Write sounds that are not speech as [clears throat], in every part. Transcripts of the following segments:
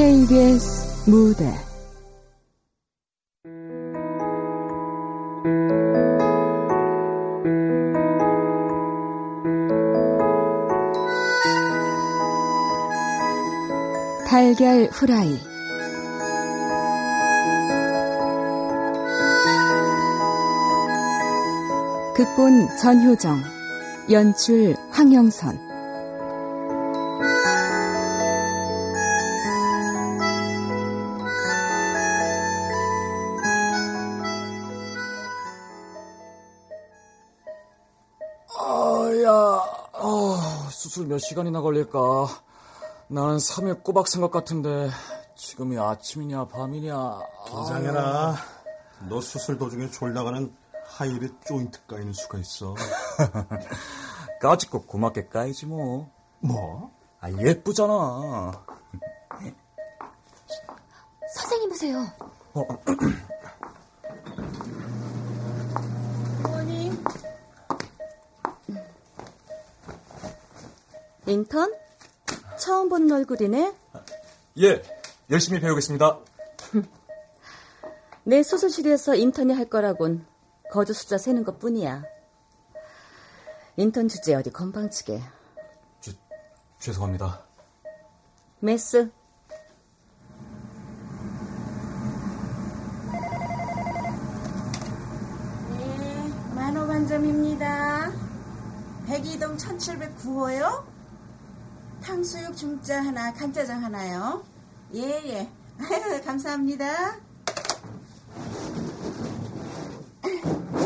KBS 무대. 달걀 후라이. 극본 전효정 연출 황영선 몇 시간이나 걸릴까? 난 3일 꼬박 산것 같은데 지금이 아침이냐 밤이냐 긴장해라 너 수술 도중에 졸다가는 하이힐에 조인트 까이는 수가 있어 [laughs] 까짓거 고맙게 까이지 뭐 뭐? 아 예쁘잖아 선생님이세요 어. [clears throat] 인턴? 처음 보는 얼굴이네? 예, 열심히 배우겠습니다. [laughs] 내 수술실에서 인턴이 할 거라곤 거주 숫자 세는 것 뿐이야. 인턴 주제 어디 건방지게. 주, 죄송합니다. 메스. 네, 만호반점입니다. 백이동 1709호요? 탕수육 중짜 하나, 간짜장 하나요. 예, 예. 감사합니다.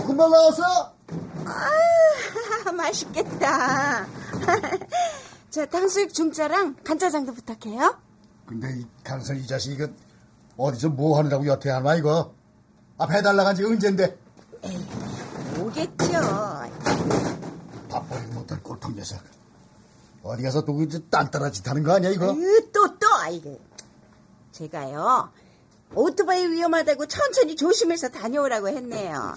금방 나왔어? 아, [laughs] 맛있겠다. [laughs] 자, 탕수육 중짜랑 간짜장도 부탁해요. 근데 이 강선 이 자식 이건 어디서 뭐 하느라고 여태 하나 이거? 아 배달 나간 지 언젠데? 에이, 오겠죠. 밥버리 못할 꼴통 녀석. 어디 가서 또 딴따라 짓 하는 거 아니야, 이거? 으, 또, 또, 아이고. 제가요, 오토바이 위험하다고 천천히 조심해서 다녀오라고 했네요.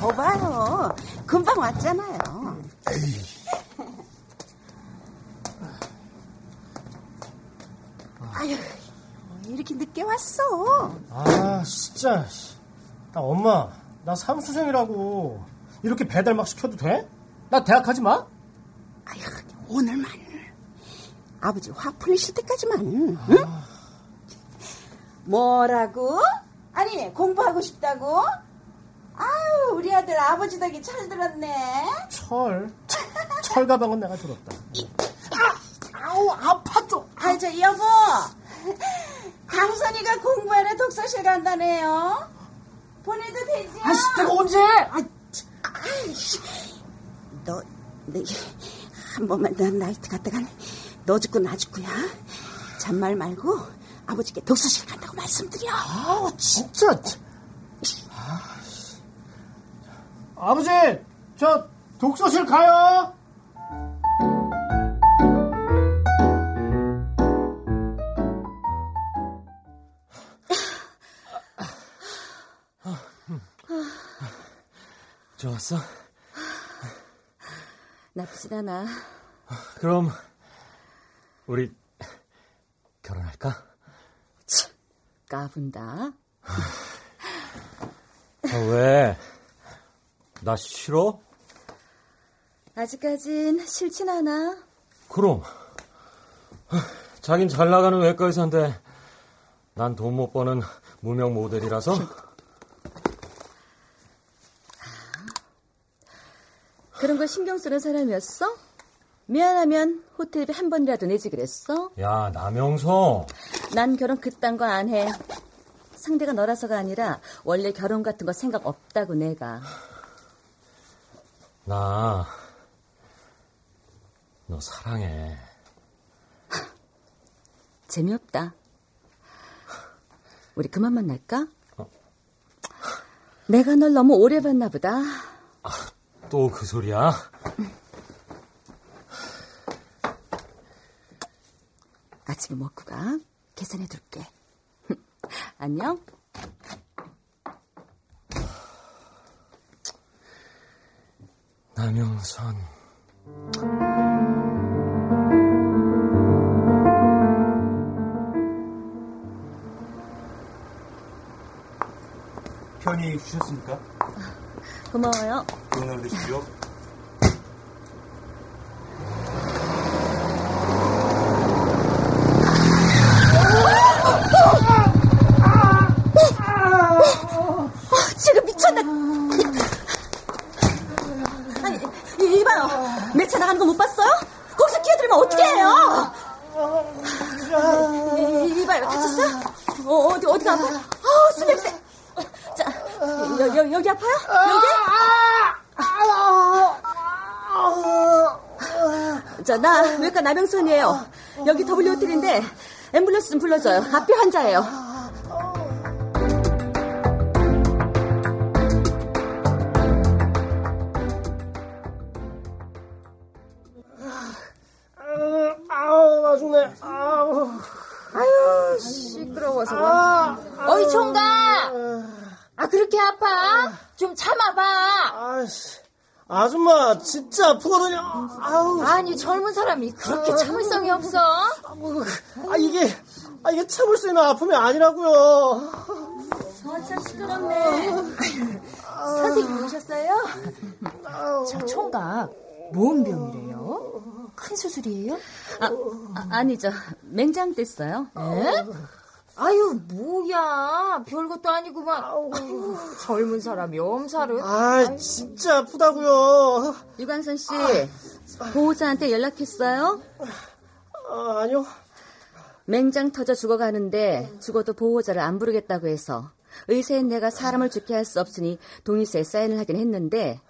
거봐요. 금방 왔잖아요. 에이. 아유, 이렇게 늦게 왔어. 아, 진짜. 나 엄마, 나 삼수생이라고. 이렇게 배달 막 시켜도 돼? 나 대학 가지 마? 아휴, 오늘만. 아버지 화 풀리실 때까지만. 응? 아... 뭐라고? 아니, 공부하고 싶다고? 아유, 우리 아들 아버지 덕이 잘 들었네. 철. 철 가방은 내가 들었다. 아, 아우, 아파 좀. 아, 저 여보. 강선이가 공부하러 독서실 간다네요. 보내도 되지? 아씨, 내가 언제? 아, 아이씨. 너, 내, 한 번만 더 나이트 갔다가 너 죽고 나 죽고야. 잔말 말고 아버지께 독서실 간다고 말씀드려. 아, 진짜. 아, 아버지, 저 독서실 가요. 좋았어? 나쁘진 않아. 그럼 우리 결혼할까? 치, 까분다. 아, 왜? 나 싫어? 아직까진 싫진 않아. 그럼. 자긴 잘 나가는 외과 의사인데 난 돈 못 버는 무명 모델이라서 그런 걸 신경 쓰는 사람이었어? 미안하면 호텔비 한 번이라도 내지 그랬어? 야, 남영서. 난 결혼 그딴 거 안 해. 상대가 너라서가 아니라 원래 결혼 같은 거 생각 없다고 내가. 나, 너 사랑해. [laughs] 재미없다. 우리 그만 만날까? 어? 내가 널 너무 오래 봤나 보다. 또 그 소리야? 아침에 뭐 먹고 가. 계산해 둘게. [laughs] 안녕. 남영선. 편히 쉬셨습니까? 고마워요. 좋은 하루 되십시오. 지금 미쳤나? 아니, 이- 이봐요. 내 차 나가는 거 못 봤어요? 거기서 끼어들면 어떻게 해요? 이- 이봐요, 다쳤어요? 어, 어디, 어디가 아파? 어, 수맥세. 자, 여, 여, 여기 아파요? 여기? 자, 나 외과 남영선이에요. 여기 W 호텔인데 앰뷸런스 좀 불러줘요. 앞에 환자예요. 아우, 나 죽네. 아우. 아유, 시끄러워서. 어이, 총각! 아, 그렇게 아파? 좀 참아봐. 아씨. 아줌마, 진짜 아프거든요. 아우. 아니, 젊은 사람이 그렇게 참을성이 없어? 아, 이게, 아, 이게 참을 수 있는 아픔이 아니라고요. 참 시끄럽네. 선생님 오셨어요? 저 총각, 뭔 병이래요? 큰 수술이에요? 아, 아니죠. 맹장 됐어요. 에? 아유, 뭐야. 별것도 아니구만. 아유, 젊은 사람이 엄살을. 아, 진짜 아프다고요. 유관선 씨, 보호자한테 연락했어요? 아, 아니요. 맹장 터져 죽어가는데 죽어도 보호자를 안 부르겠다고 해서 의사인 내가 사람을 죽게 할 수 없으니 동의서에 사인을 하긴 했는데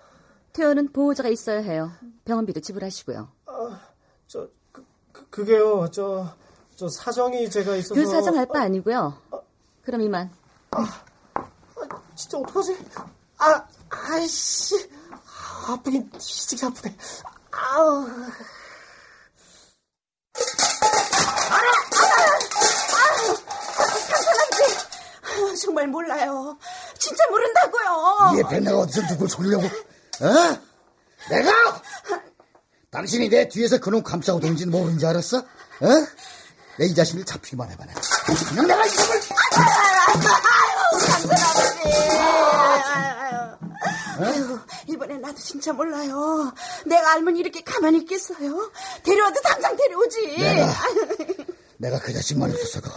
퇴원은 보호자가 있어야 해요. 병원비도 지불하시고요. 저, 그, 그, 그게요, 저, 저 사정이 제가 있어서. 그 사정 할 바 아니고요. 그럼 이만. 진짜 어떡하지? 아, 아이씨. 아, 아프긴 진짜 아프네. 아우. 아, 정말 몰라요. 진짜 모른다고요. 이에 배 내가 어디서 누굴 속이려고? 어? 내가? 당신이 내 뒤에서 그놈 감싸고 다니지는 모르는 줄 알았어? 어? 내 이 자식을 잡히기만 해봐라. 그냥 내가 이놈을 아유, 이번에 나도 진짜 몰라요. 내가 알면 이렇게 가만히 있겠어요? 데려와도 당장 데려오지. 내가 내가 그 자식만 없었어도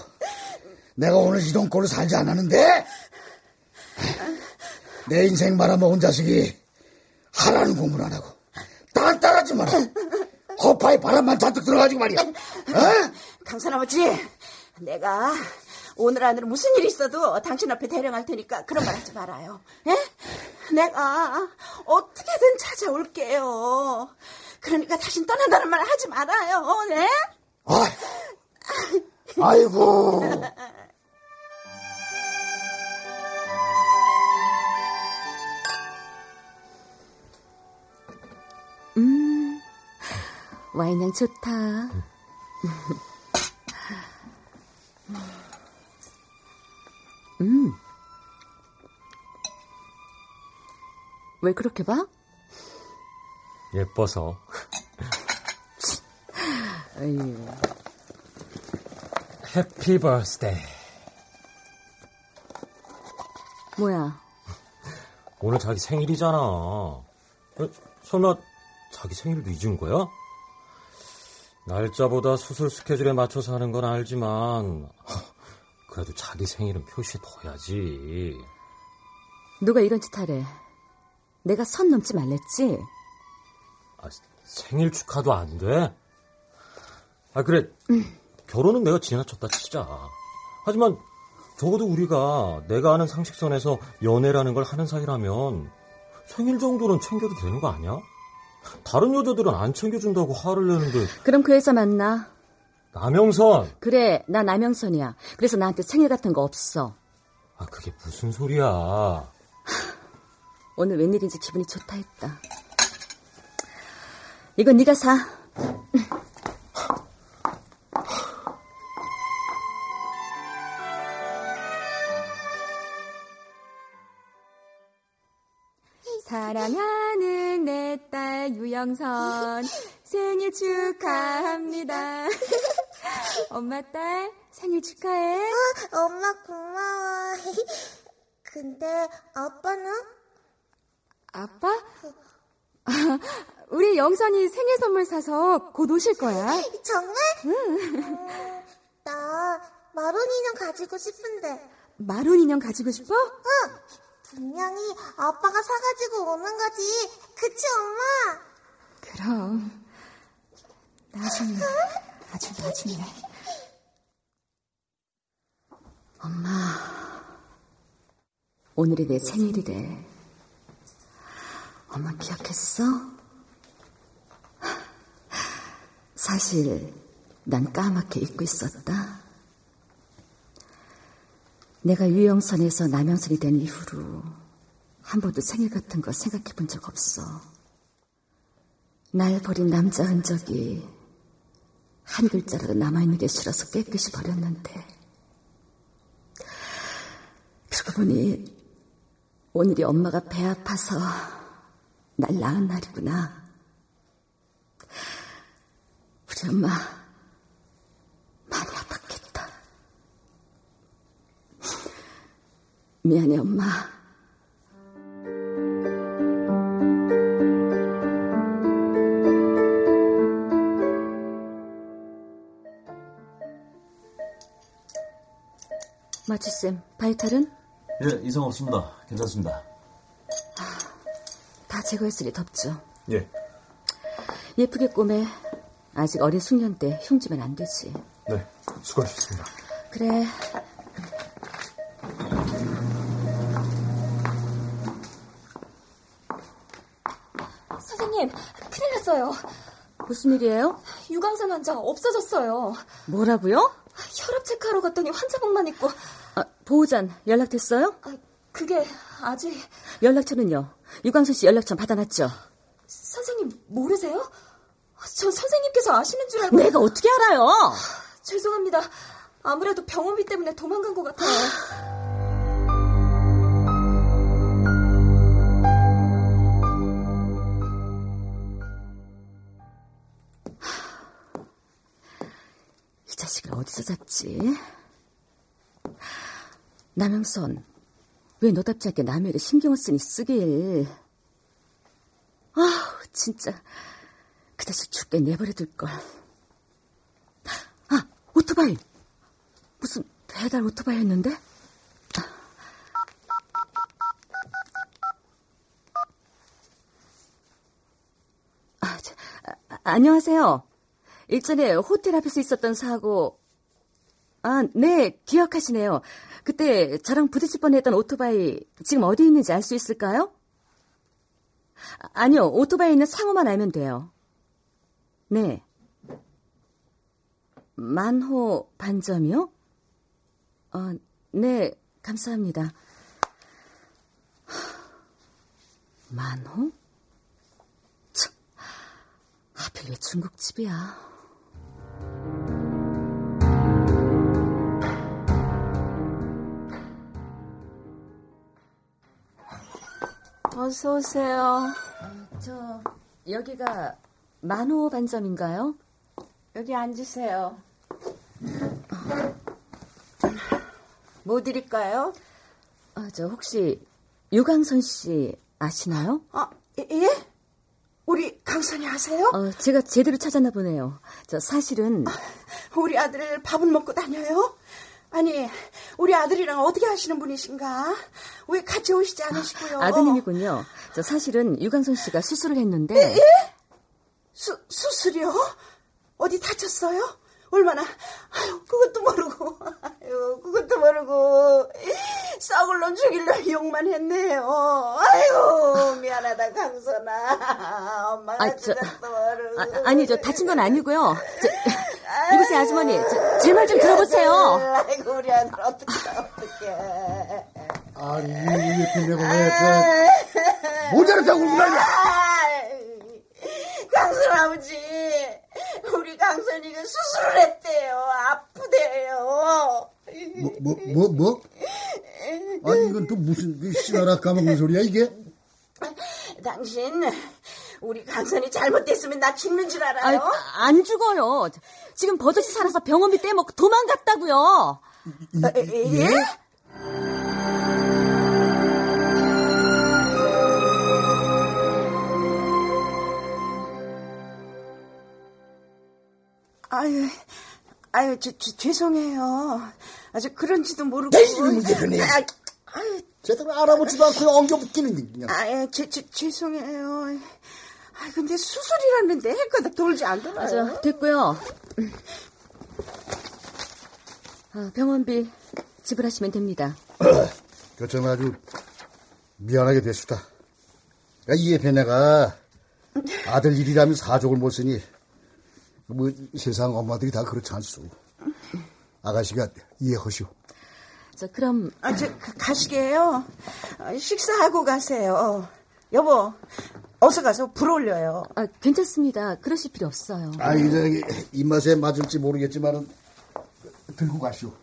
내가 오늘 이런 꼴로 살지 않았는데 내 인생 말아먹은 자식이 하라는 공부를 안 하고 딴 따라지 마라 허파에 바람만 잔뜩 들어가지고 말이야 어? 강산 아버지, 내가 오늘 안으로 무슨 일이 있어도 당신 앞에 대령할 테니까 그런 말 하지 말아요. 예? 내가 어떻게든 찾아올게요. 그러니까 다신 떠난다는 말 하지 말아요. 네? 아, 아이고 음, 와인향 좋다. 음. 왜 그렇게 봐? 예뻐서. 아유, 해피 버스데이. 뭐야? 오늘 자기 생일이잖아. 어, 설마 자기 생일도 잊은 거야? 날짜보다 수술 스케줄에 맞춰서 하는 건 알지만 그래도 자기 생일은 표시해둬야지. 누가 이런 짓 하래? 내가 선 넘지 말랬지? 아, 생일 축하도 안 돼? 아 그래 결혼은 내가 지나쳤다 치자. 하지만 적어도 우리가 내가 아는 상식선에서 연애라는 걸 하는 사이라면 생일 정도는 챙겨도 되는 거 아니야? 다른 여자들은 안 챙겨준다고 화를 내는데 그럼 그 회사 만나. 남영선 그래, 나 남영선이야. 그래서 나한테 생일 같은 거 없어. 아 그게 무슨 소리야 [sighs] 오늘 웬일인지 기분이 좋다 했다. 이건 네가 사. [sighs] 사랑하는 내 딸 유영선 생일 축하합니다. [laughs] 엄마 딸 생일 축하해. 엄마 고마워. [laughs] 근데 아빠는? 아빠? [laughs] 우리 영선이 생일 선물 사서 곧 오실 거야. 정말? 음, 나 마론 인형 가지고 싶은데. 마론 인형 가지고 싶어? 응. 분명히 아빠가 사가지고 오는 거지. 그치, 엄마? 그럼. 나중에, [laughs] 아주 나중에. 엄마, 오늘이 내 생일이래. 엄마 기억했어? 사실 난 까맣게 잊고 있었다. 내가 유영선에서 남영선이 된 이후로 한 번도 생일 같은 거 생각해 본 적 없어. 날 버린 남자 흔적이 한 글자라도 남아있는 게 싫어서 깨끗이 버렸는데. 그러고 보니 오늘이 엄마가 배 아파서 날 낳은 날이구나. 우리 엄마 많이 아팠겠다. 미안해, 엄마. 마치쌤, 바이탈은? 예, 이상 없습니다. 괜찮습니다. 다 제거했으니 덥죠. 예. 예쁘게 꼬매. 아직 어린 숙련 때 흉지면 안 되지. 네, 수고하셨습니다. 그래. 선생님, 큰일 났어요. 무슨 일이에요? 유광선 환자 없어졌어요. 뭐라고요? 혈압 체크하러 갔더니 환자복만 입고. 아, 보호잔 연락됐어요? 아, 그게 아직. 연락처는요? 유광선 씨 연락처 받아놨죠? 선생님 모르세요? 저 선생님께서 아시는 줄 알고. 내가 어떻게 알아요? 죄송합니다. 아무래도 병원비 때문에 도망간 것 같아요. 이 자식을 어디서 샀지? 남영선, 왜 너답지 않게 일에 신경을 쓰니 쓰길. 아 진짜. 그 자식 죽게 내버려둘걸. 아, 오토바이. 무슨 배달 오토바이였는데? 아, 저, 아, 안녕하세요. 일전에 호텔 앞에서 있었던 사고. 아, 네, 기억하시네요. 그때 저랑 부딪힐 뻔했던 오토바이 지금 어디 있는지 알 수 있을까요? 아니요, 오토바이 있는 상호만 알면 돼요. 네. 만호 반점이요? 어, 네, 감사합니다. [sighs] 만호? 참, 하필 왜 중국집이야. 어서 오세요. 저, 여기가 만호 반점인가요? 여기 앉으세요. 뭐 드릴까요? 아, 저 혹시 유강선 씨 아시나요? 아, 예? 우리 강선이 아세요? 어, 제가 제대로 찾았나 보네요. 저 사실은 우리 아들 밥은 먹고 다녀요? 아니, 우리 아들이랑 어떻게 하시는 분이신가? 왜 같이 오시지 않으시고요? 아드님이군요. 저 사실은 유강선 씨가 수술을 했는데 예? 수, 수술이요? 어디 다쳤어요? 얼마나? 아유, 그것도 모르고, 아유, 그것도 모르고, 썩을 놈 죽일려 욕만 했네요. 아유, 미안하다, 강선아. 엄마가 아, 저. 아, 아니, 저 다친 건 아니고요. 저, 이보세요, 아주머니. 제 말 좀 들어보세요. 아이고, 우리 아들 어떡해, 어떡해. 아니, 이렇게 내가 왜, 그, 모자라다고 울고 난리야! 강선 아버지, 우리 강선이가 수술을 했대요. 아프대요. 뭐, 뭐, 뭐, 뭐? 아니, 이건 또 무슨, 그 씨나라 까먹은 소리야, 이게? 당신, 우리 강선이 잘못됐으면 나 죽는 줄 알아요? 아, 안 죽어요. 지금 버젓이 살아서 병원비 떼먹고 도망갔다고요. 어, 예? 예? 아유, 아유, 저, 저, 죄송해요. 아주 그런지도 모르고. 내시는 문제 그네. 아, 아, 제대로 알아보지도 않고 엉겨붙기는 아, 그냥. 예, 아유, 제, 죄송해요. 아, 근데 수술이라는데 해거다 돌지 않더라요. 자, 됐고요. 아, 병원비 지불하시면 됩니다. [clears throat] 그좀 아주 미안하게 됐수다. 야, 이에 배내가 아들 일이라면 사족을 못 쓰니 뭐 세상 엄마들이 다 그렇지 않소. 아가씨가 이해하시오. 자, 그럼 아, 저 가- 가시게요. 아, 식사하고 가세요. 여보, 어서 가서 불 올려요. 아, 괜찮습니다. 그러실 필요 없어요. 아, 이 저기 입맛에 맞을지 모르겠지만은 들고 가시오.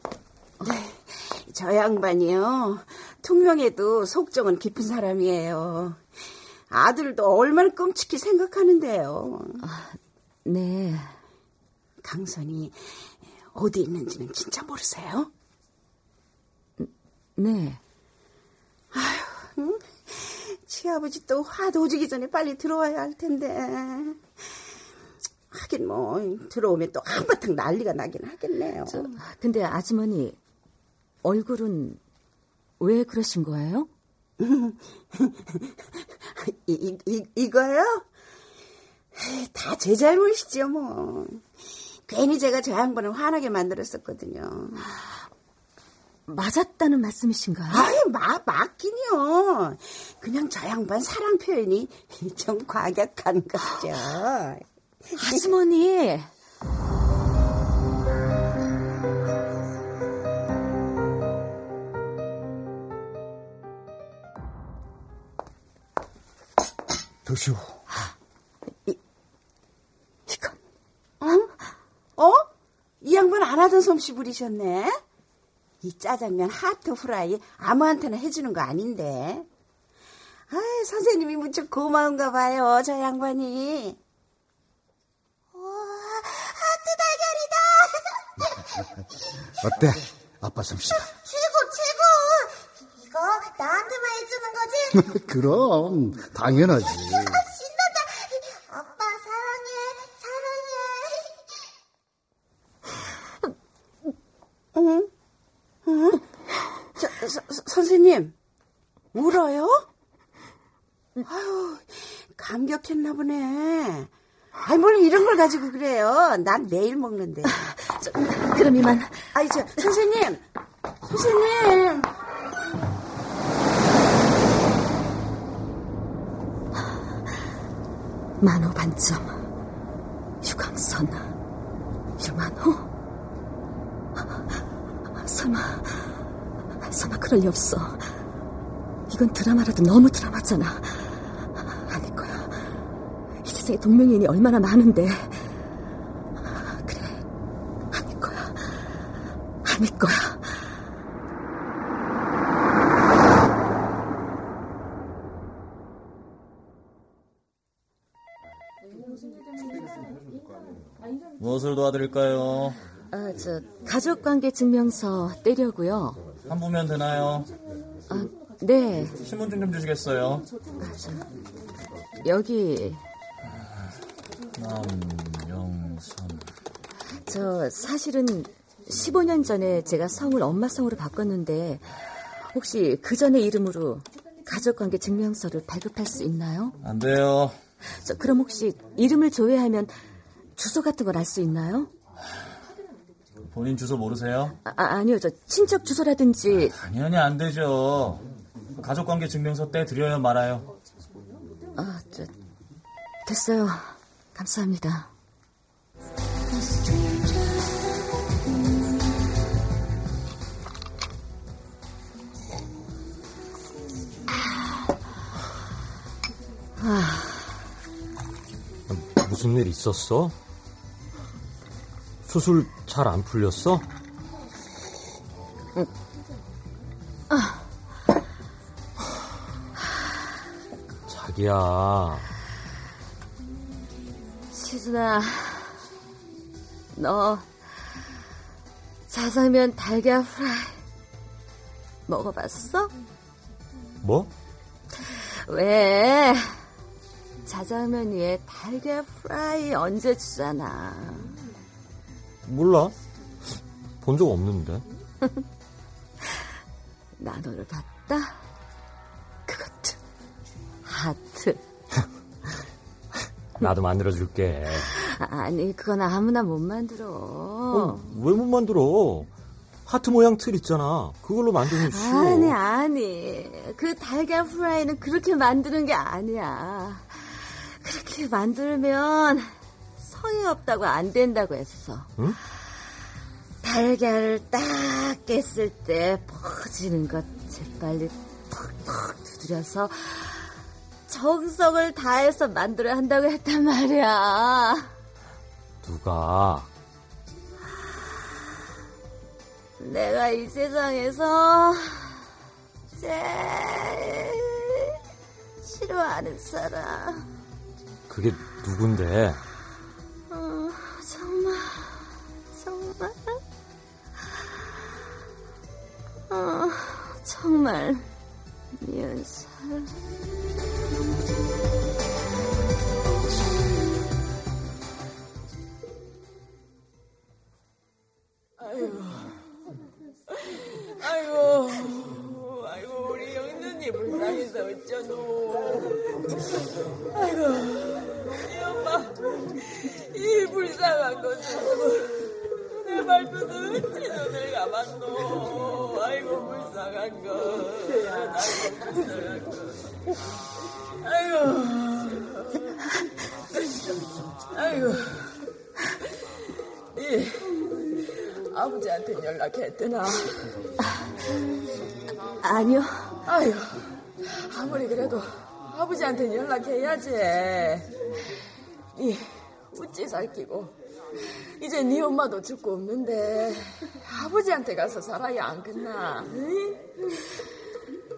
저 양반이요. 통명에도 속정은 깊은 사람이에요. 아들도 얼마나 끔찍히 생각하는데요. 네. 강선이 어디 있는지는 진짜 모르세요? 네. 응? 시아버지 또 화도 오지기 전에 빨리 들어와야 할 텐데. 하긴 뭐 들어오면 또 한바탕 난리가 나긴 하겠네요. 근데 아주머니 얼굴은 왜 그러신 거예요? [laughs] 이, 이, 이, 이거요? 다 제 잘못이죠, 뭐. 괜히 제가 저 양반을 화나게 만들었었거든요. 맞았다는 말씀이신가요? 아유, 마, 맞긴요. 그냥 저 양반 사랑 표현이 [laughs] 좀 과격한 거죠. 아주머니. 드시오. 어? 어? 이 양반 안 하던 솜씨 부리셨네? 이 짜장면 하트 후라이 아무한테나 해주는 거 아닌데. 아 선생님이 무척 고마운가 봐요, 저 양반이. [laughs] 어때? 아빠 솜씨가. 최고, 최고! 이거 나한테만 해주는 거지? [laughs] 그럼 당연하지. 신난다! 아빠, 사랑해, 사랑해. 응? 응? 저, 서, 서- 선생님, 울어요? 아유, 감격했나 보네. 아이, 뭘 이런 걸 가지고 그래요. 난 매일 먹는데. [laughs] 그럼 이만. 아이, 저, 선생님! 선생님! 만호 반점. 유광선. 유만호? 설마, 설마 그럴 리 없어. 이건 드라마라도 너무 드라마잖아. 세상에 동명이인이 얼마나 많은데. 그래, 아닐 거야. 아닐 거야. 무엇을 도와드릴까요? 아, 저, 가족관계 증명서 떼려고요. 한 부면 되나요? 아, 네. 신분증 좀 주시겠어요? 여기, 남영선. 저, 사실은 15년 전에 제가 성을 엄마 성으로 바꿨는데, 혹시 그 전의 이름으로 가족관계 증명서를 발급할 수 있나요? 안 돼요. 저, 그럼 혹시 이름을 조회하면 주소 같은 걸 알 수 있나요? 본인 주소 모르세요? 아, 아니요, 저 친척 주소라든지, 당연히 안 되죠. 가족관계 증명서 떼 드려요 말아요. 아, 저, 됐어요. 감사합니다. 아, 무슨 일 있었어? 수술 잘 안 풀렸어? 아, 자기야, 시준아, 너 자장면 달걀 프라이 먹어봤어? 뭐? 왜? 자장면 위에 달걀 프라이 얹어주잖아. 몰라. 본 적 없는데. [laughs] 나 너를 봤다? 나도 만들어줄게. 아니, 그건 아무나 못 만들어. 어, 왜못 만들어? 하트 모양 틀 있잖아. 그걸로 만들면 쉬워. 아니, 아니. 그 달걀 후라이는 그렇게 만드는 게 아니야. 그렇게 만들면 성의 없다고 안 된다고 했어. 응? 달걀을 딱 깼을 때 퍼지는 것 재빨리 푹푹 두드려서 정성을 다해서 만들어야 한다고 했단 말이야. 누가? 내가 이 세상에서 제일 싫어하는 사람. 그게 누군데? 어, 정말, 정말, 어, 정말 미운 사람. 아이고, 아이고, 아이고, 우리 영순이 불쌍해서 어쩌노. 아이고, 이 엄마, 이 불쌍한 것을 내 말투도 어찌 눈을 감았노. 아이고, 불쌍한 것. 아이고, 불쌍한 것. 아이고, 아이고, 이. 아버지한테 연락했더나? 아니요. 아유, 아무리 그래도 아버지한테 연락해야지. 니 어찌 살기고 이제 네 엄마도 죽고 없는데 아버지한테 가서 살아야 안 끝나? 응?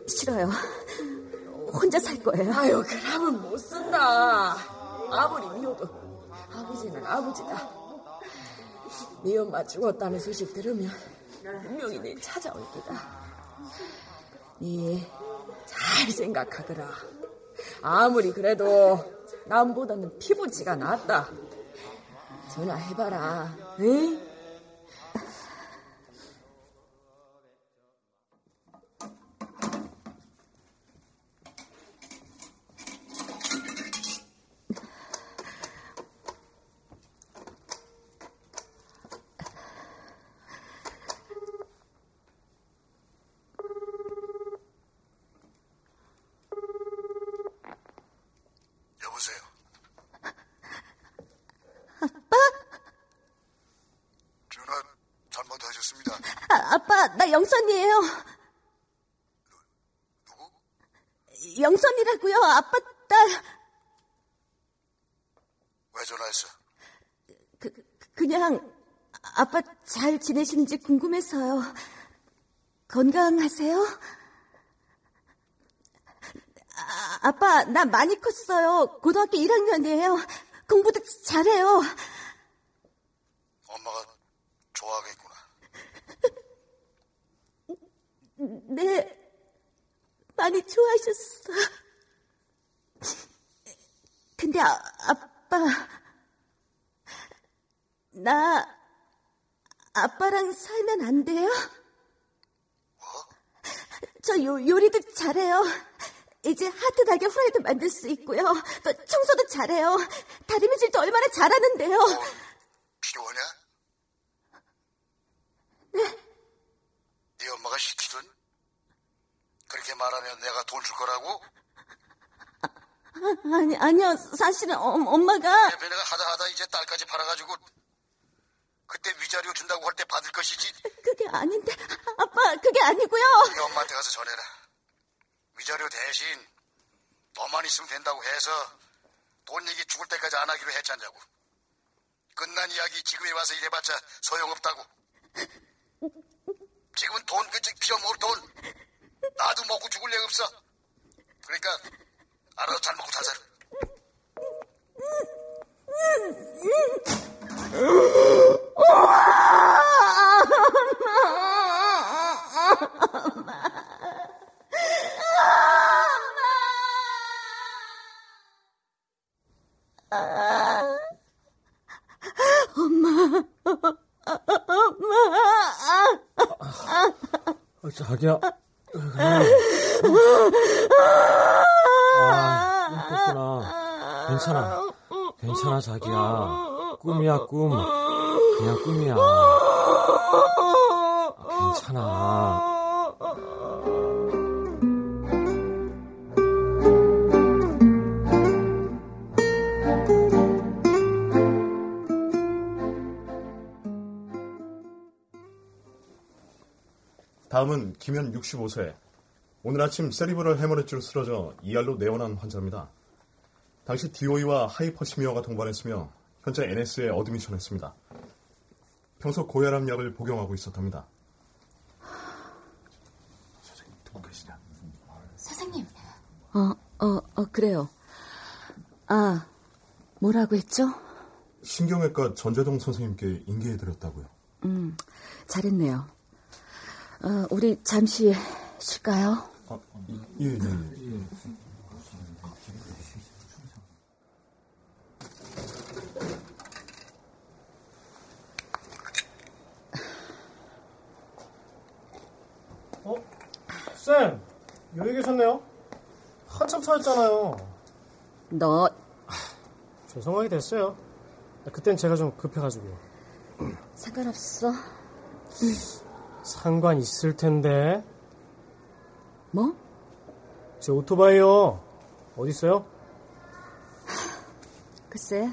싫어요. 혼자 살 거예요. 아유, 그러면 못 쓴다. 아무리 미워도 아버지는 아버지다. 네 엄마 죽었다는 소식 들으면 분명히 내 찾아올 거다. 네 잘 생각하거라. 아무리 그래도 남보다는 피부치가 낫다. 전화해봐라. 응? 여보세요. 아빠? 전화 잘못하셨습니다. 아, 아빠, 나 영선이에요. 누구? 영선이라고요. 아빠 딸. 왜 전화했어? 그, 그냥 아빠 잘 지내시는지 궁금해서요. 건강하세요? 아, 아빠, 나 많이 컸어요. 고등학교 1학년이에요. 공부도 잘해요. 엄마가 좋아하겠구나. 네, 많이 좋아하셨어. 근데 아, 아빠, 나 아빠랑 살면 안 돼요? 저 요, 요리도 잘해요. 이제 하트 달걀 후라이도 만들 수 있고요. 또 청소도 잘해요. 다리미질도 얼마나 잘하는데요. 필요하냐? 네. 네 엄마가 시키든 그렇게 말하면 내가 돈 줄 거라고? 아, 아니, 아니요. 사실은 엄, 엄마가. 내 내가 하다 하다 이제 딸까지 팔아가지고 그때 위자료 준다고 할 때 받을 것이지. 그게 아닌데. 아빠, 그게 아니고요. 네 엄마한테 가서 전해라. 위자료 대신 너만 있으면 된다고 해서 돈 얘기 죽을 때까지 안 하기로 했잖냐고. 끝난 이야기 지금에 와서 이래봤자 소용없다고. 지금은 돈 그저 피어먹을 돈. 나도 먹고 죽을 애 없어. 그러니까 알아서 잘 먹고 잘 살아. 엄마, 자기야. 아, 꿈꿨구나. 괜찮아. 괜찮아, 자기야. 꿈이야, 꿈. 그냥 꿈이야. 괜찮아. 김현 65세. 오늘 아침 세리브럴 해머리지로 쓰러져 이알로 내원한 환자입니다. 당시 DOE와 하이퍼시미어가 동반했으며 현재 NS에 어드미션했습니다. 평소 고혈압 약을 복용하고 있었답니다. 선생님. 어, 어, 어, 그래요. 아, 뭐라고 했죠? 신경외과 전재동 선생님께 인계해드렸다고요. 음, 잘했네요. 어, 우리 잠시 쉴까요? 아, 예, 예, 예. 어? 쌤, 여기 계셨네요? 한참 차였잖아요. 너, 죄송하게 됐어요. 그땐 제가 좀 급해가지고. 상관없어. [laughs] 상관 있을 텐데. 뭐? 제 오토바이요. 어디 있어요? [sighs] 글쎄.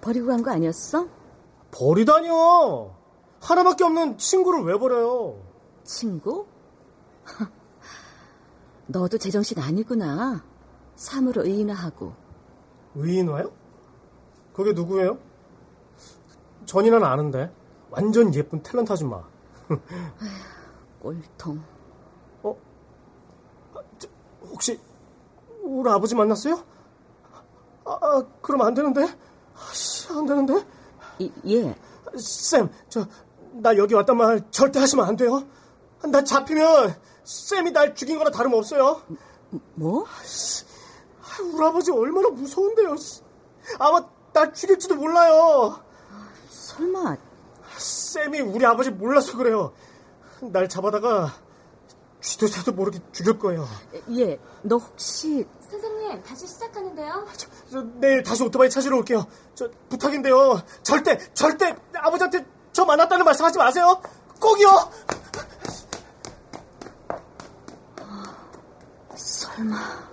버리고 간 거 아니었어? 버리다니요. 하나밖에 없는 친구를 왜 버려요? 친구? [laughs] 너도 제정신 아니구나. 사무로 의인화하고. 의인화요? 그게 누구예요? 전이는 아는데. 완전 예쁜 탤런트 아줌마. 꼴통. 어? 아, 저, 혹시 우리 아버지 만났어요? 아, 아 그럼 안 되는데? 아씨, 안 되는데? 이, 예. 쌤, 저, 나 여기 왔단 말 절대 하시면 안 돼요. 나 잡히면 쌤이 날 죽인 거나 다름없어요. 뭐? 아씨, 우리 아버지 얼마나 무서운데요. 아마 날 죽일지도 몰라요. 설마. 쌤이 우리 아버지 몰라서 그래요. 날 잡아다가 쥐도 새도 모르게 죽일 거예요. 예, 너 혹시 선생님 다시 시작하는데요. 저, 저 내일 다시 오토바이 찾으러 올게요. 저 부탁인데요. 절대 절대 아버지한테 저 만났다는 말씀하지 마세요. 꼭이요. 설마.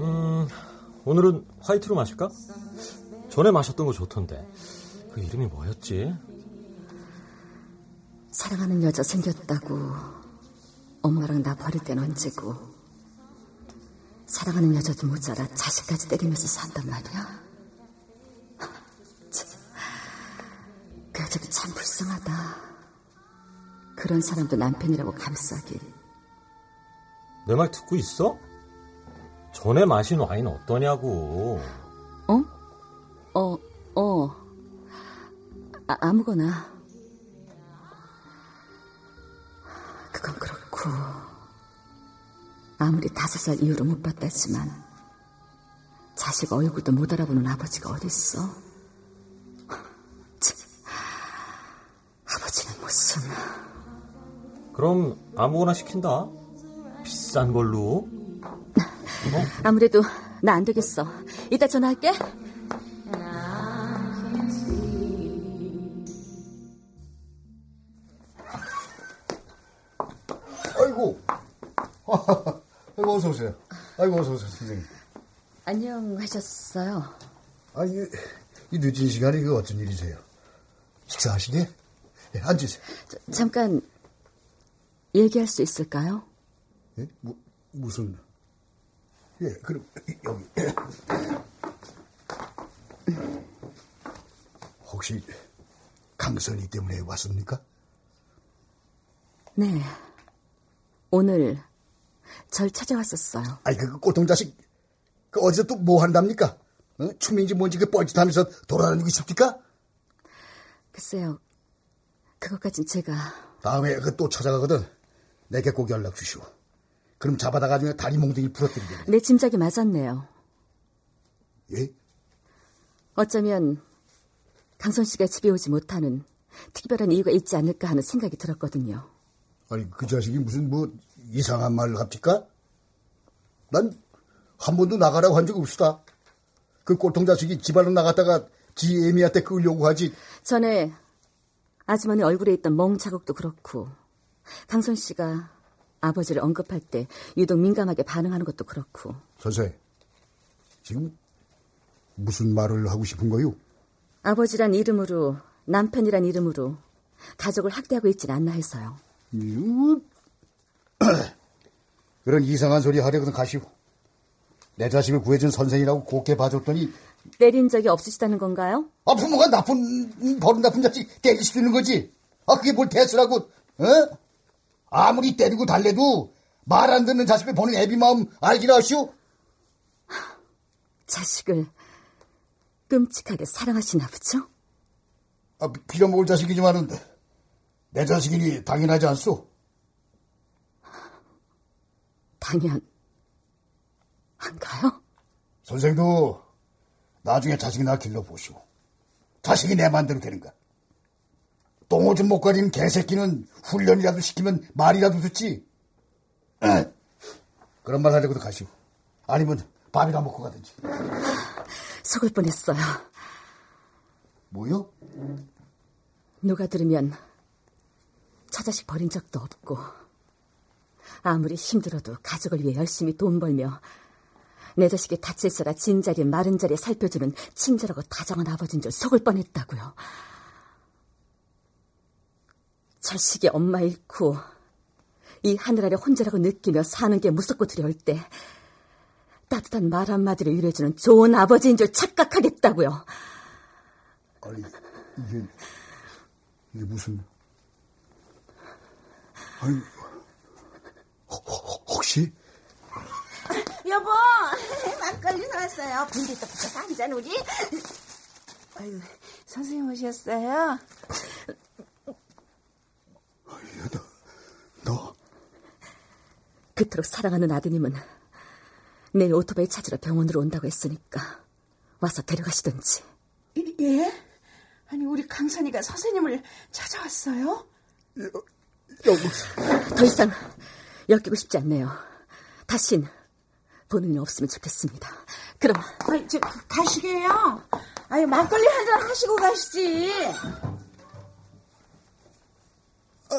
음, 오늘은 화이트로 마실까? 전에 마셨던 거 좋던데. 그 이름이 뭐였지? 사랑하는 여자 생겼다고 엄마랑 나 버릴 땐 언제고 사랑하는 여자도 모자라 자식까지 때리면서 산단 말이야. [laughs] 그 여자도 참 불쌍하다. 그런 사람도 남편이라고 감싸길. 내 말 듣고 있어? 전에 마신 와인 어떠냐고. 어? 어, 어. 아, 아무거나. 그건 그렇고. 아무리 다섯 살 이후로 못 봤다지만 자식 얼굴도 못 알아보는 아버지가 어딨어? 아버지는 무슨... 그럼 아무거나 시킨다. 비싼 걸로. 어? 아무래도 나 안 되겠어. 이따 전화할게. 아이고. [laughs] 아이고, 어서 오세요. 아이고, 어서 오세요, 선생님. 안녕하셨어요. 아, 이, 이 늦은 시간에 이거 어쩐 일이세요? 식사하시게? 네, 앉으세요. 저, 잠깐, 얘기할 수 있을까요? 예? 뭐, 무슨. 예, 그럼, [laughs] 여기. 혹시, 강선이 때문에 왔습니까? 네. 오늘 절 찾아왔었어요. 아이 그 꼬통 자식 그 어디서 또 뭐 한답니까? 어? 춤인지 뭔지 그 뻘짓하면서 돌아다니고 있습니까? 글쎄요. 그것까진 제가 다음에 그 또 찾아가거든 내게 꼭 연락 주시오. 그럼 잡아다가 그냥 다리 몽둥이 부러뜨리겠네. 내 짐작이 맞았네요. 예? 어쩌면 강선 씨가 집에 오지 못하는 특별한 이유가 있지 않을까 하는 생각이 들었거든요. 아니 그 자식이 무슨 뭐 이상한 말을 합니까? 난 한 번도 나가라고 한 적 없수다. 그 꼴통 자식이 집안을 나갔다가 지 애미한테 끌려고 하지. 전에 아주머니 얼굴에 있던 멍 자국도 그렇고 강선 씨가 아버지를 언급할 때 유독 민감하게 반응하는 것도 그렇고 선생, 지금 무슨 말을 하고 싶은 거요? 아버지란 이름으로 남편이란 이름으로 가족을 학대하고 있진 않나 해서요. 유... [clears throat] 그런 이상한 소리 하려거든 가시오. 내 자식을 구해준 선생이라고 곱게 봐줬더니 때린 적이 없으시다는 건가요? 아 부모가 나쁜 버릇 나쁜 자식 때릴 수도 있는 거지. 아 그게 뭘 대수라고? 어? 아무리 때리고 달래도 말 안 듣는 자식을 보는 애비 마음 알기나 하시오? [sighs] 자식을 끔찍하게 사랑하시나 보죠? 아, 빌어먹을 자식이지만은 내 자식이니 당연하지 않소? [sighs] 당연 한가요? 선생도 나중에 자식 이 나 길러보시오. 자식이 내 맘대로 되는가? 똥오줌 못 가리는 개새끼는 훈련이라도 시키면 말이라도 듣지. 에. 그런 말 하려고도 가시오. 아니면 밥이나 먹고 가든지. 속을 뻔했어요. 뭐요? 누가 들으면 저 자식 버린 적도 없고 아무리 힘들어도 가족을 위해 열심히 돈 벌며 내 자식이 다칠서라 진자리 마른 자리에 살펴주는 친절하고 다정한 아버지인 줄 속을 뻔했다고요. 자식이 엄마 잃고 이 하늘 아래 혼자라고 느끼며 사는 게 무섭고 두려울 때 따뜻한 말 한마디를 위로해주는 좋은 아버지인 줄 착각하겠다고요. 아니, 이게, 이게 무슨. 아니, 혹시? 여보, 막걸리 사왔어요. 분리떡 붙여서 한잔 우리. 아유, 선생님 오셨어요? 그토록 사랑하는 아드님은 내일 오토바이 찾으러 병원으로 온다고 했으니까 와서 데려가시던지. 예? 아니, 우리 강선이가 선생님을 찾아왔어요? 더 이상 엮이고 싶지 않네요. 다신 보는 일 없으면 좋겠습니다. 그럼. 아니, 저, 가시게요? 아유, 막걸리 한 잔 하시고 가시지. 아,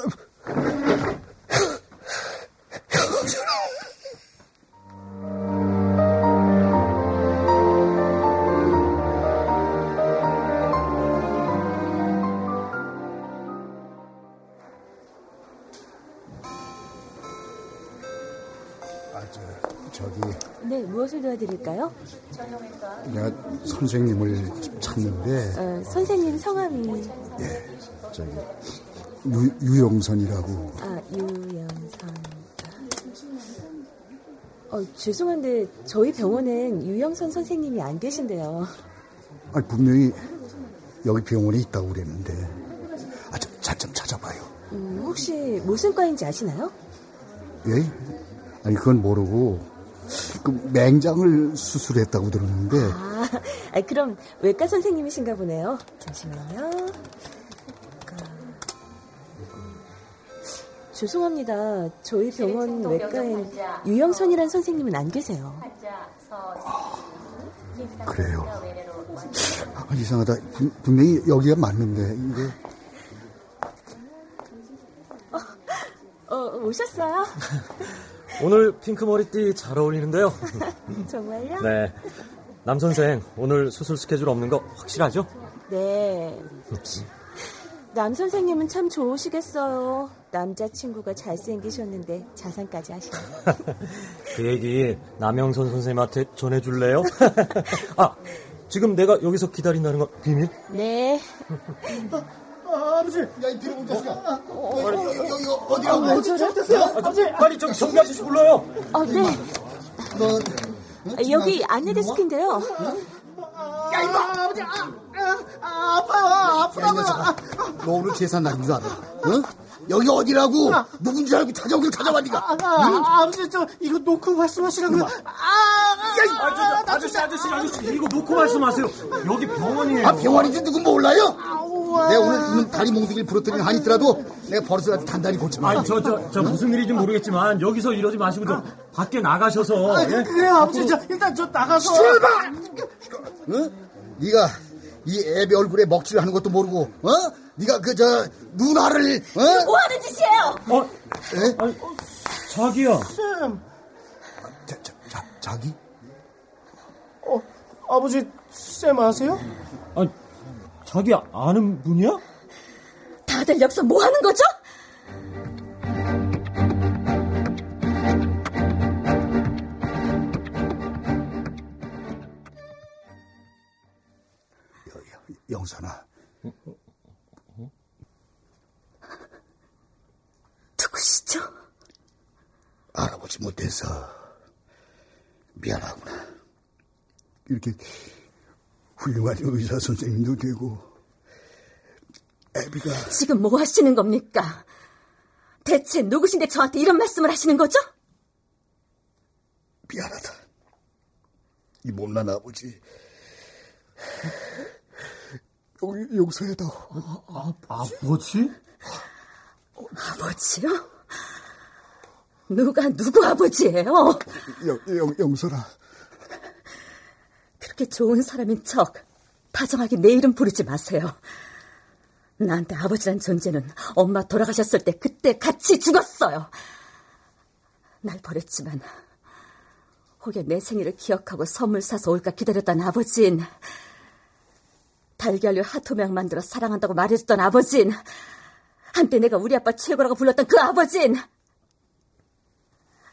무엇을 도와드릴까요? 내가 선생님을 찾는데, 어, 선생님 성함이 예, 저기, 유, 유영선이라고. 아 유영선. 어, 죄송한데 저희 병원엔 유영선 선생님이 안 계신데요. 아, 분명히 여기 병원에 있다고 그랬는데, 아, 좀, 잘 좀 찾아봐요. 음, 혹시 무슨 과인지 아시나요? 예? 아니, 그건 모르고, 그 맹장을 수술했다고 들었는데, 아, 아, 그럼 외과 선생님이신가 보네요. 잠시만요. 죄송합니다. 저희 병원 외과엔 유영선이란 선생님은 안 계세요. 그래요. 아, 이상하다. 분, 분명히 여기가 맞는데, 이게. 어, 오셨어요? [laughs] 오늘 핑크 머리띠 잘 어울리는데요. [laughs] 정말요? 네. 남 선생, 오늘 수술 스케줄 없는 거 확실하죠? 네. 남 선생님은 참 좋으시겠어요. 남자친구가 잘생기셨는데 자산까지 하시네. [laughs] 그 얘기 남영선 선생님한테 전해줄래요? [laughs] 아, 지금 내가 여기서 기다린다는 건 비밀? 네. 아, 아버지! 야, 이 들어본 자식아! 어, 어, 여, 여, 여, 어디가? 왜 저래? 아버지! 빨리 저기 정비 아저씨 불러요! 어, 네. 너, 아, 여기 안내 데스크인데요. 야, 이봐! 아버지! 아, 아, 아, 아파요, 아프다고요. 너 오늘 계산 날인 줄 알아? 응? 여기 어디라고? 누군 줄 알고 찾아오길 찾아왔니까? 아, 아, 아버지, 저, 이거 놓고 말씀하시라고요. 아, 아, 저, 아저씨, 아저씨, 아저씨, 이거 놓고 말씀하세요. 여기 병원이에요. 아, 병원인지 누군 몰라요? 내가 오늘 있는 다리 몽둥이를 부러뜨리는 한이 있더라도 내가 버릇을 단단히 고쳐놔. 아니, 저, 저, 저 무슨 일인지 모르겠지만 여기서 이러지 마시고 좀 밖에 나가셔서. 아, 예? 그래요, 아버지. 저, 일단 저 나가서. 출발! 응? 네가 이 애비 얼굴에 먹칠을 하는 것도 모르고, 어? 네가 그 저 누나를, 어? 뭐 하는 짓이에요? 어? 에? 아니, 자기야. 쌤. 자, 자, 자, 자기? 어, 아버지, 쌤 아세요? 아니, 자기 아는 분이야? 다들 여기서 뭐 하는 거죠? 영선아. 누구시죠? 알아보지 못해서 미안하구나. 이렇게 훌륭한 의사 선생님도 되고 애비가 지금 뭐 하시는 겁니까? 대체 누구신데 저한테 이런 말씀을 하시는 거죠? 미안하다. 이 못난 아버지 용- 용서해다오. 아, 아버지? 아버지요? 누가 누구 아버지예요? 영, 영, 영선아. 그렇게 좋은 사람인 척 다정하게 내 이름 부르지 마세요. 나한테 아버지란 존재는 엄마 돌아가셨을 때 그때 같이 죽었어요. 날 버렸지만 혹여 내 생일을 기억하고 선물 사서 올까 기다렸던 아버진 달걀류 하토명 만들어 사랑한다고 말해줬던 아버진 한때 내가 우리 아빠 최고라고 불렀던 그 아버진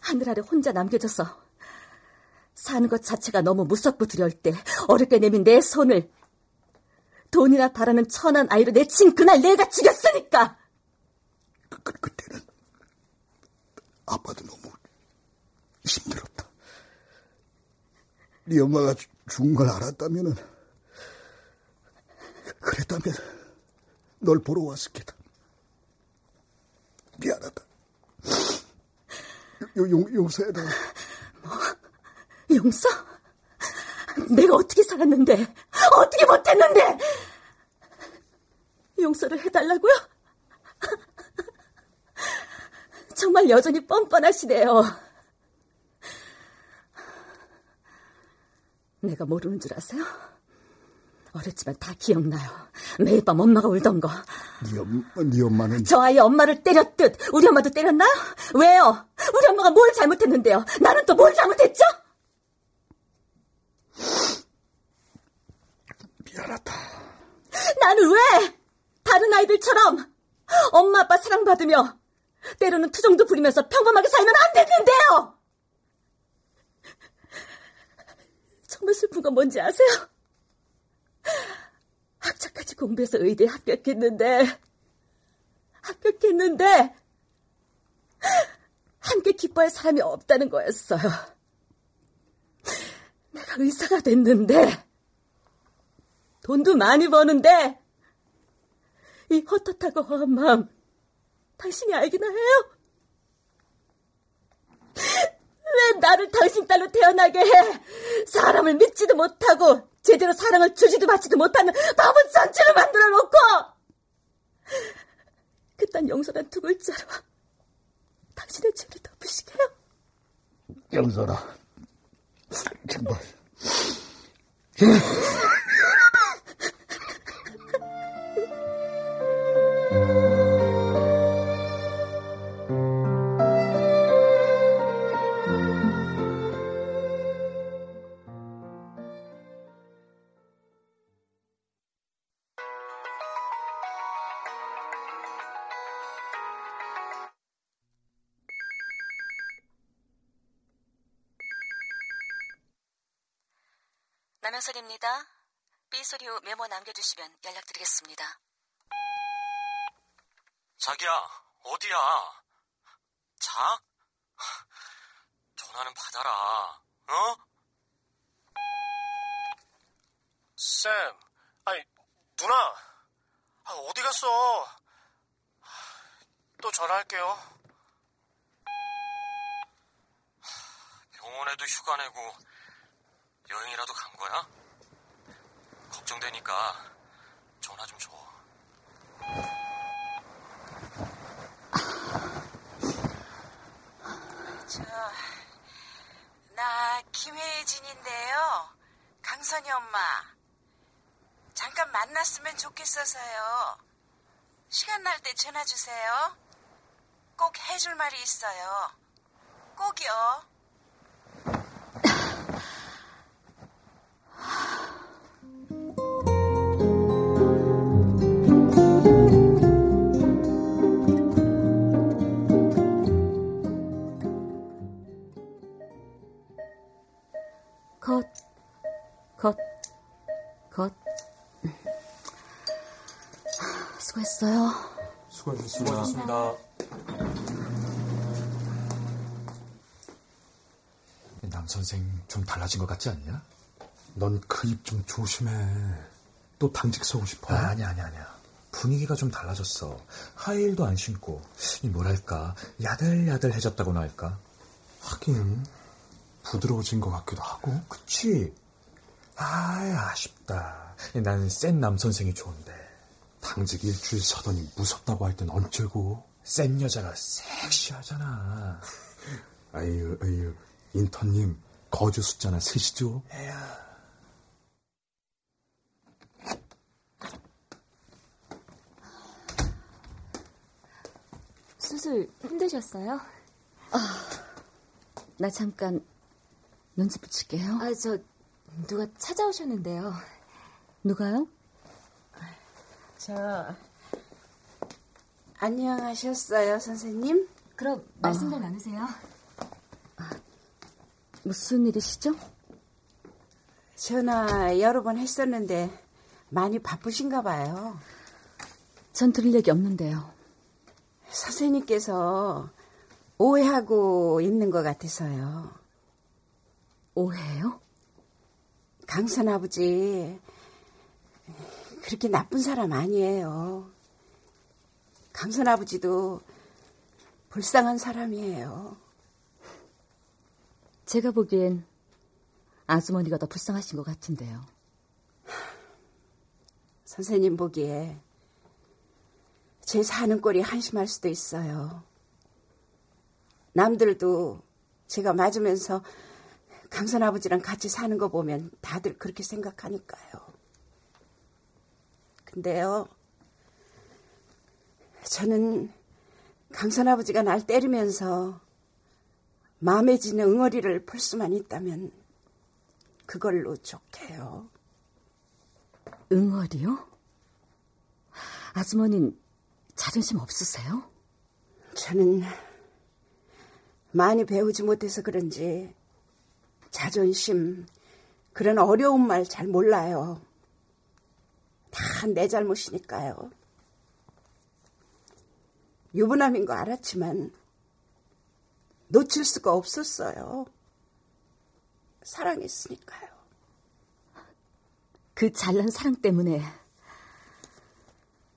하늘 아래 혼자 남겨져서 사는 것 자체가 너무 무섭고 두려울 때 어렵게 내민 내 손을 돈이나 바라는 천한 아이로 내친 그날 내가 죽였으니까 그, 그, 그때는 아빠도 너무 힘들었다. 네 엄마가 주- 죽은 걸 알았다면은 그랬다면 널 보러 왔을 게다. 미안하다. 용, 용, 용서해라. 용서? 내가 어떻게 살았는데 어떻게 못했는데 용서를 해달라고요? 정말 여전히 뻔뻔하시네요. 내가 모르는 줄 아세요? 어렸지만 다 기억나요. 매일 밤 엄마가 울던 거. 네, 엄, 네 엄마는 저 아이 엄마를 때렸듯 우리 엄마도 때렸나요? 왜요? 우리 엄마가 뭘 잘못했는데요? 나는 또 뭘 잘못했죠? 미안하다. 나는 왜 다른 아이들처럼 엄마 아빠 사랑받으며 때로는 투정도 부리면서 평범하게 살면 안 됐는데요? 정말 슬픈 건 뭔지 아세요? 학자까지 공부해서 의대에 합격했는데 합격했는데 함께 기뻐할 사람이 없다는 거였어요. 내가 의사가 됐는데 돈도 많이 버는데 이 헛헛하고 허한 마음 당신이 알기나 해요? 왜 나를 당신 딸로 태어나게 해? 사람을 믿지도 못하고 제대로 사랑을 주지도 받지도 못하는 바보 전체를 만들어 놓고 그딴 용서란 두 글자로 당신의 죄를 덮으시게요? 영선아. 정말. 남현선입니다. 삐소리 후 메모 남겨주시면 연락드리겠습니다. 자기야, 어디야? 자? 전화는 받아라, 어? 쌤, 아니, 누나, 아, 어디 갔어? 또 전화할게요. 병원에도 휴가 내고 여행이라도 간 거야? 걱정되니까 전화 좀 줘. 저, 나 김혜진인데요. 강선이 엄마. 잠깐 만났으면 좋겠어서요. 시간 날 때 전화 주세요. 꼭 해줄 말이 있어요. 꼭이요. 컷, 컷, 컷. 수고했어요. 수고하셨습니다. 남 선생 좀 달라진 것 같지 않냐? 넌 그 입 좀 조심해. 또 당직 서고 싶어? 아, 아니야, 아니야, 아니야. 분위기가 좀 달라졌어. 하이힐도 안 신고, 이 뭐랄까, 야들야들해졌다고나 할까? 하긴, 부드러워진 것 같기도 하고. 그치? 아, 아쉽다. 난센남 선생이 좋은데. 당직 일주일 서더니 무섭다고 할 땐 언제고? 센 여자가 섹시하잖아. [laughs] 아유, 아유, 인턴님, 거주 숫자나 셋이죠? 에야. 수술 힘드셨어요? 아, 나 잠깐 눈치 붙일게요. 아, 저 누가 찾아오셨는데요. 누가요? 저, 안녕하셨어요, 선생님? 그럼 말씀들 나누세요. 무슨 일이시죠? 전화 여러 번 했었는데 많이 바쁘신가 봐요. 전 들을 얘기 없는데요. 선생님께서 오해하고 있는 것 같아서요. 오해요? 강선 아버지 그렇게 나쁜 사람 아니에요. 강선 아버지도 불쌍한 사람이에요. 제가 보기엔 아주머니가 더 불쌍하신 것 같은데요. 선생님 보기에 제 사는 꼴이 한심할 수도 있어요. 남들도 제가 맞으면서 강선 아버지랑 같이 사는 거 보면 다들 그렇게 생각하니까요. 근데요, 저는 강선 아버지가 날 때리면서 마음에 지는 응어리를 풀 수만 있다면 그걸로 좋게요. 응어리요? 아주머니는 자존심 없으세요? 저는 많이 배우지 못해서 그런지 자존심, 그런 어려운 말 잘 몰라요. 다 내 잘못이니까요. 유부남인 거 알았지만 놓칠 수가 없었어요. 사랑했으니까요. 그 잘난 사랑 때문에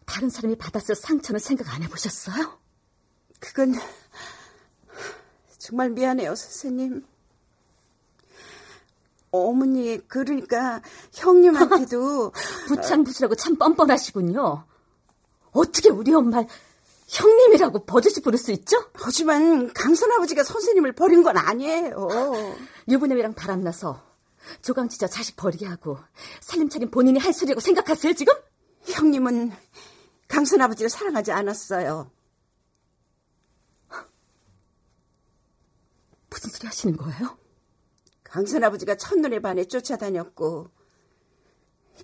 다른 사람이 받았을 상처는 생각 안 해보셨어요? 그건 정말 미안해요, 선생님. 어머니, 그러니까 형님한테도 [laughs] 부창부수라고 참 뻔뻔하시군요. 어떻게 우리 엄마를 형님이라고 버젓이 부를 수 있죠? 하지만 강선 아버지가 선생님을 버린 건 아니에요. [laughs] 유부남이랑 바람나서 조강지저 자식 버리게 하고 살림차린 본인이 할 소리라고 생각하세요 지금? 형님은 강선 아버지를 사랑하지 않았어요. 무슨 소리 하시는 거예요? 강선 아버지가 첫눈에 반해 쫓아다녔고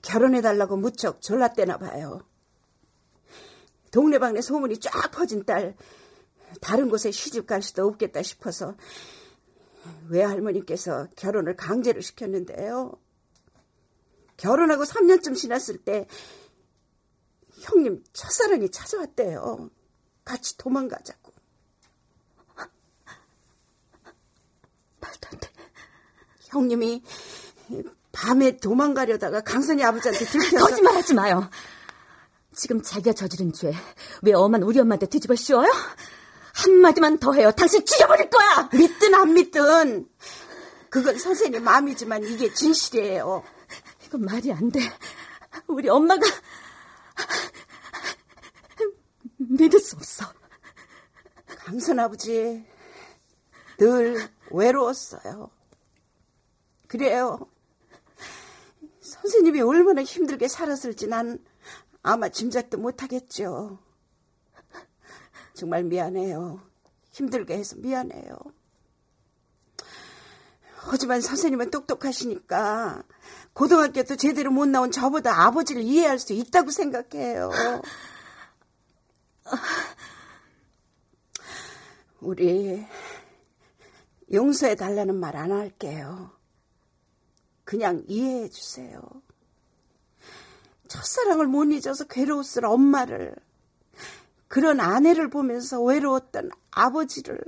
결혼해달라고 무척 졸랐대나 봐요. 동네방네 소문이 쫙 퍼진 딸 다른 곳에 시집 갈 수도 없겠다 싶어서 외할머니께서 결혼을 강제로 시켰는데요. 결혼하고 3년쯤 지났을 때 형님 첫사랑이 찾아왔대요. 같이 도망가자고. 말도 안 돼. 형님이 밤에 도망가려다가 강선이 아버지한테 [laughs] 들켜서 거짓말하지 마요. 지금 자기가 저지른 죄 왜 엄한 우리 엄마한테 뒤집어 씌워요? 한마디만 더 해요. 당신 죽여버릴 거야! 믿든 안 믿든 그건 선생님 마음이지만 이게 진실이에요. 이건 말이 안 돼. 우리 엄마가 믿을 수 없어. 강선 아버지 늘 외로웠어요. 그래요. 선생님이 얼마나 힘들게 살았을지 난 아마 짐작도 못하겠죠. 정말 미안해요. 힘들게 해서 미안해요. 하지만 선생님은 똑똑하시니까 고등학교도 제대로 못 나온 저보다 아버지를 이해할 수 있다고 생각해요. 우리 용서해 달라는 말 안 할게요. 그냥 이해해 주세요. 첫사랑을 못 잊어서 괴로웠을 엄마를 그런 아내를 보면서 외로웠던 아버지를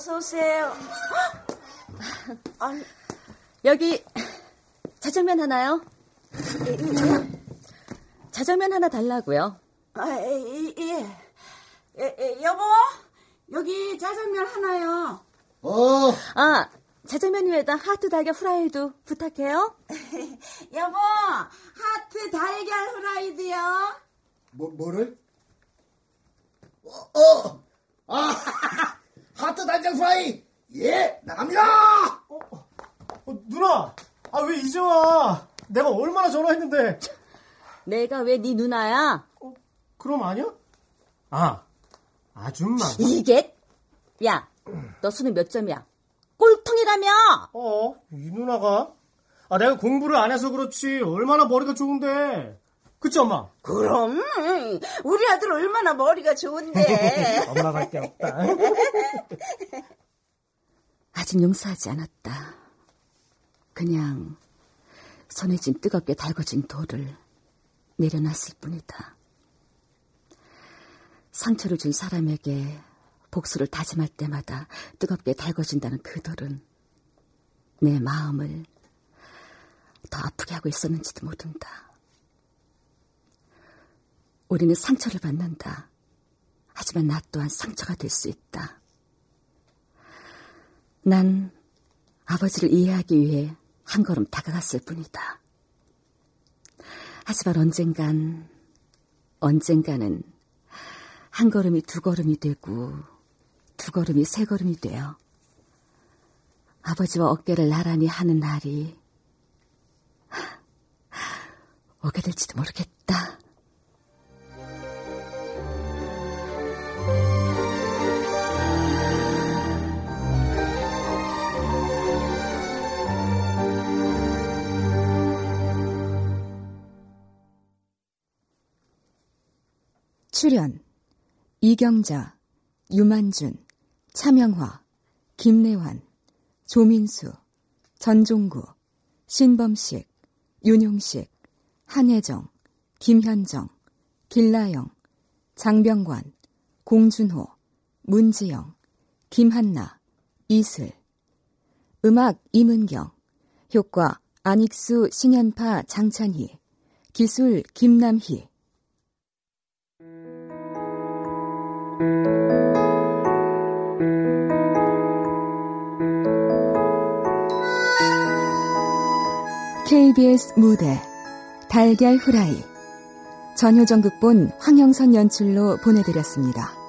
어서 오세요. 아니, 여기 자장면 하나요? 자장면 하나 달라고요. 아, 예, 예. 예, 예, 여보, 여기 짜장면 하나요. 어. 아, 자장면 위에다 하트 달걀 후라이도 부탁해요. [laughs] 여보, 하트 달걀 후라이드요. 뭐, 뭐를? 어, 어. 아, [laughs] 하트 달걀 프라이. 예, 나갑니다. 어, 어, 누나, 아 왜 이제 와? 내가 얼마나 전화했는데. 내가 왜 네 누나야? 어, 그럼 아니야? 아, 아줌마. 이게? 야, 너 수능 몇 점이야? 꼴통이라며! 어, 이 누나가? 아, 내가 공부를 안 해서 그렇지. 얼마나 머리가 좋은데. 그치, 엄마? 그럼, 우리 아들 얼마나 머리가 좋은데. [laughs] 할게 없다. [laughs] 아직 용서하지 않았다. 그냥 손에 쥔 뜨겁게 달궈진 돌을 내려놨을 뿐이다. 상처를 준 사람에게 복수를 다짐할 때마다 뜨겁게 달궈진다는 그 돌은 내 마음을 더 아프게 하고 있었는지도 모른다. 우리는 상처를 받는다. 하지만 나 또한 상처가 될 수 있다. 난 아버지를 이해하기 위해 한 걸음 다가갔을 뿐이다. 하지만 언젠간, 언젠가는 한 걸음이 두 걸음이 되고, 두 걸음이 세 걸음이 되어 아버지와 어깨를 나란히 하는 날이 오게 될지도 모르겠다. 출연 이경자, 유만준, 차명화, 김래환, 조민수, 전종구, 신범식, 윤용식, 한혜정, 김현정, 길라영, 장병관, 공준호, 문지영, 김한나, 이슬. 음악 임은경 효과 안익수, 신현파, 장찬희. 기술 김남희 KBS 무대 달걀 후라이 전효정 극본 황영선 연출로 보내드렸습니다.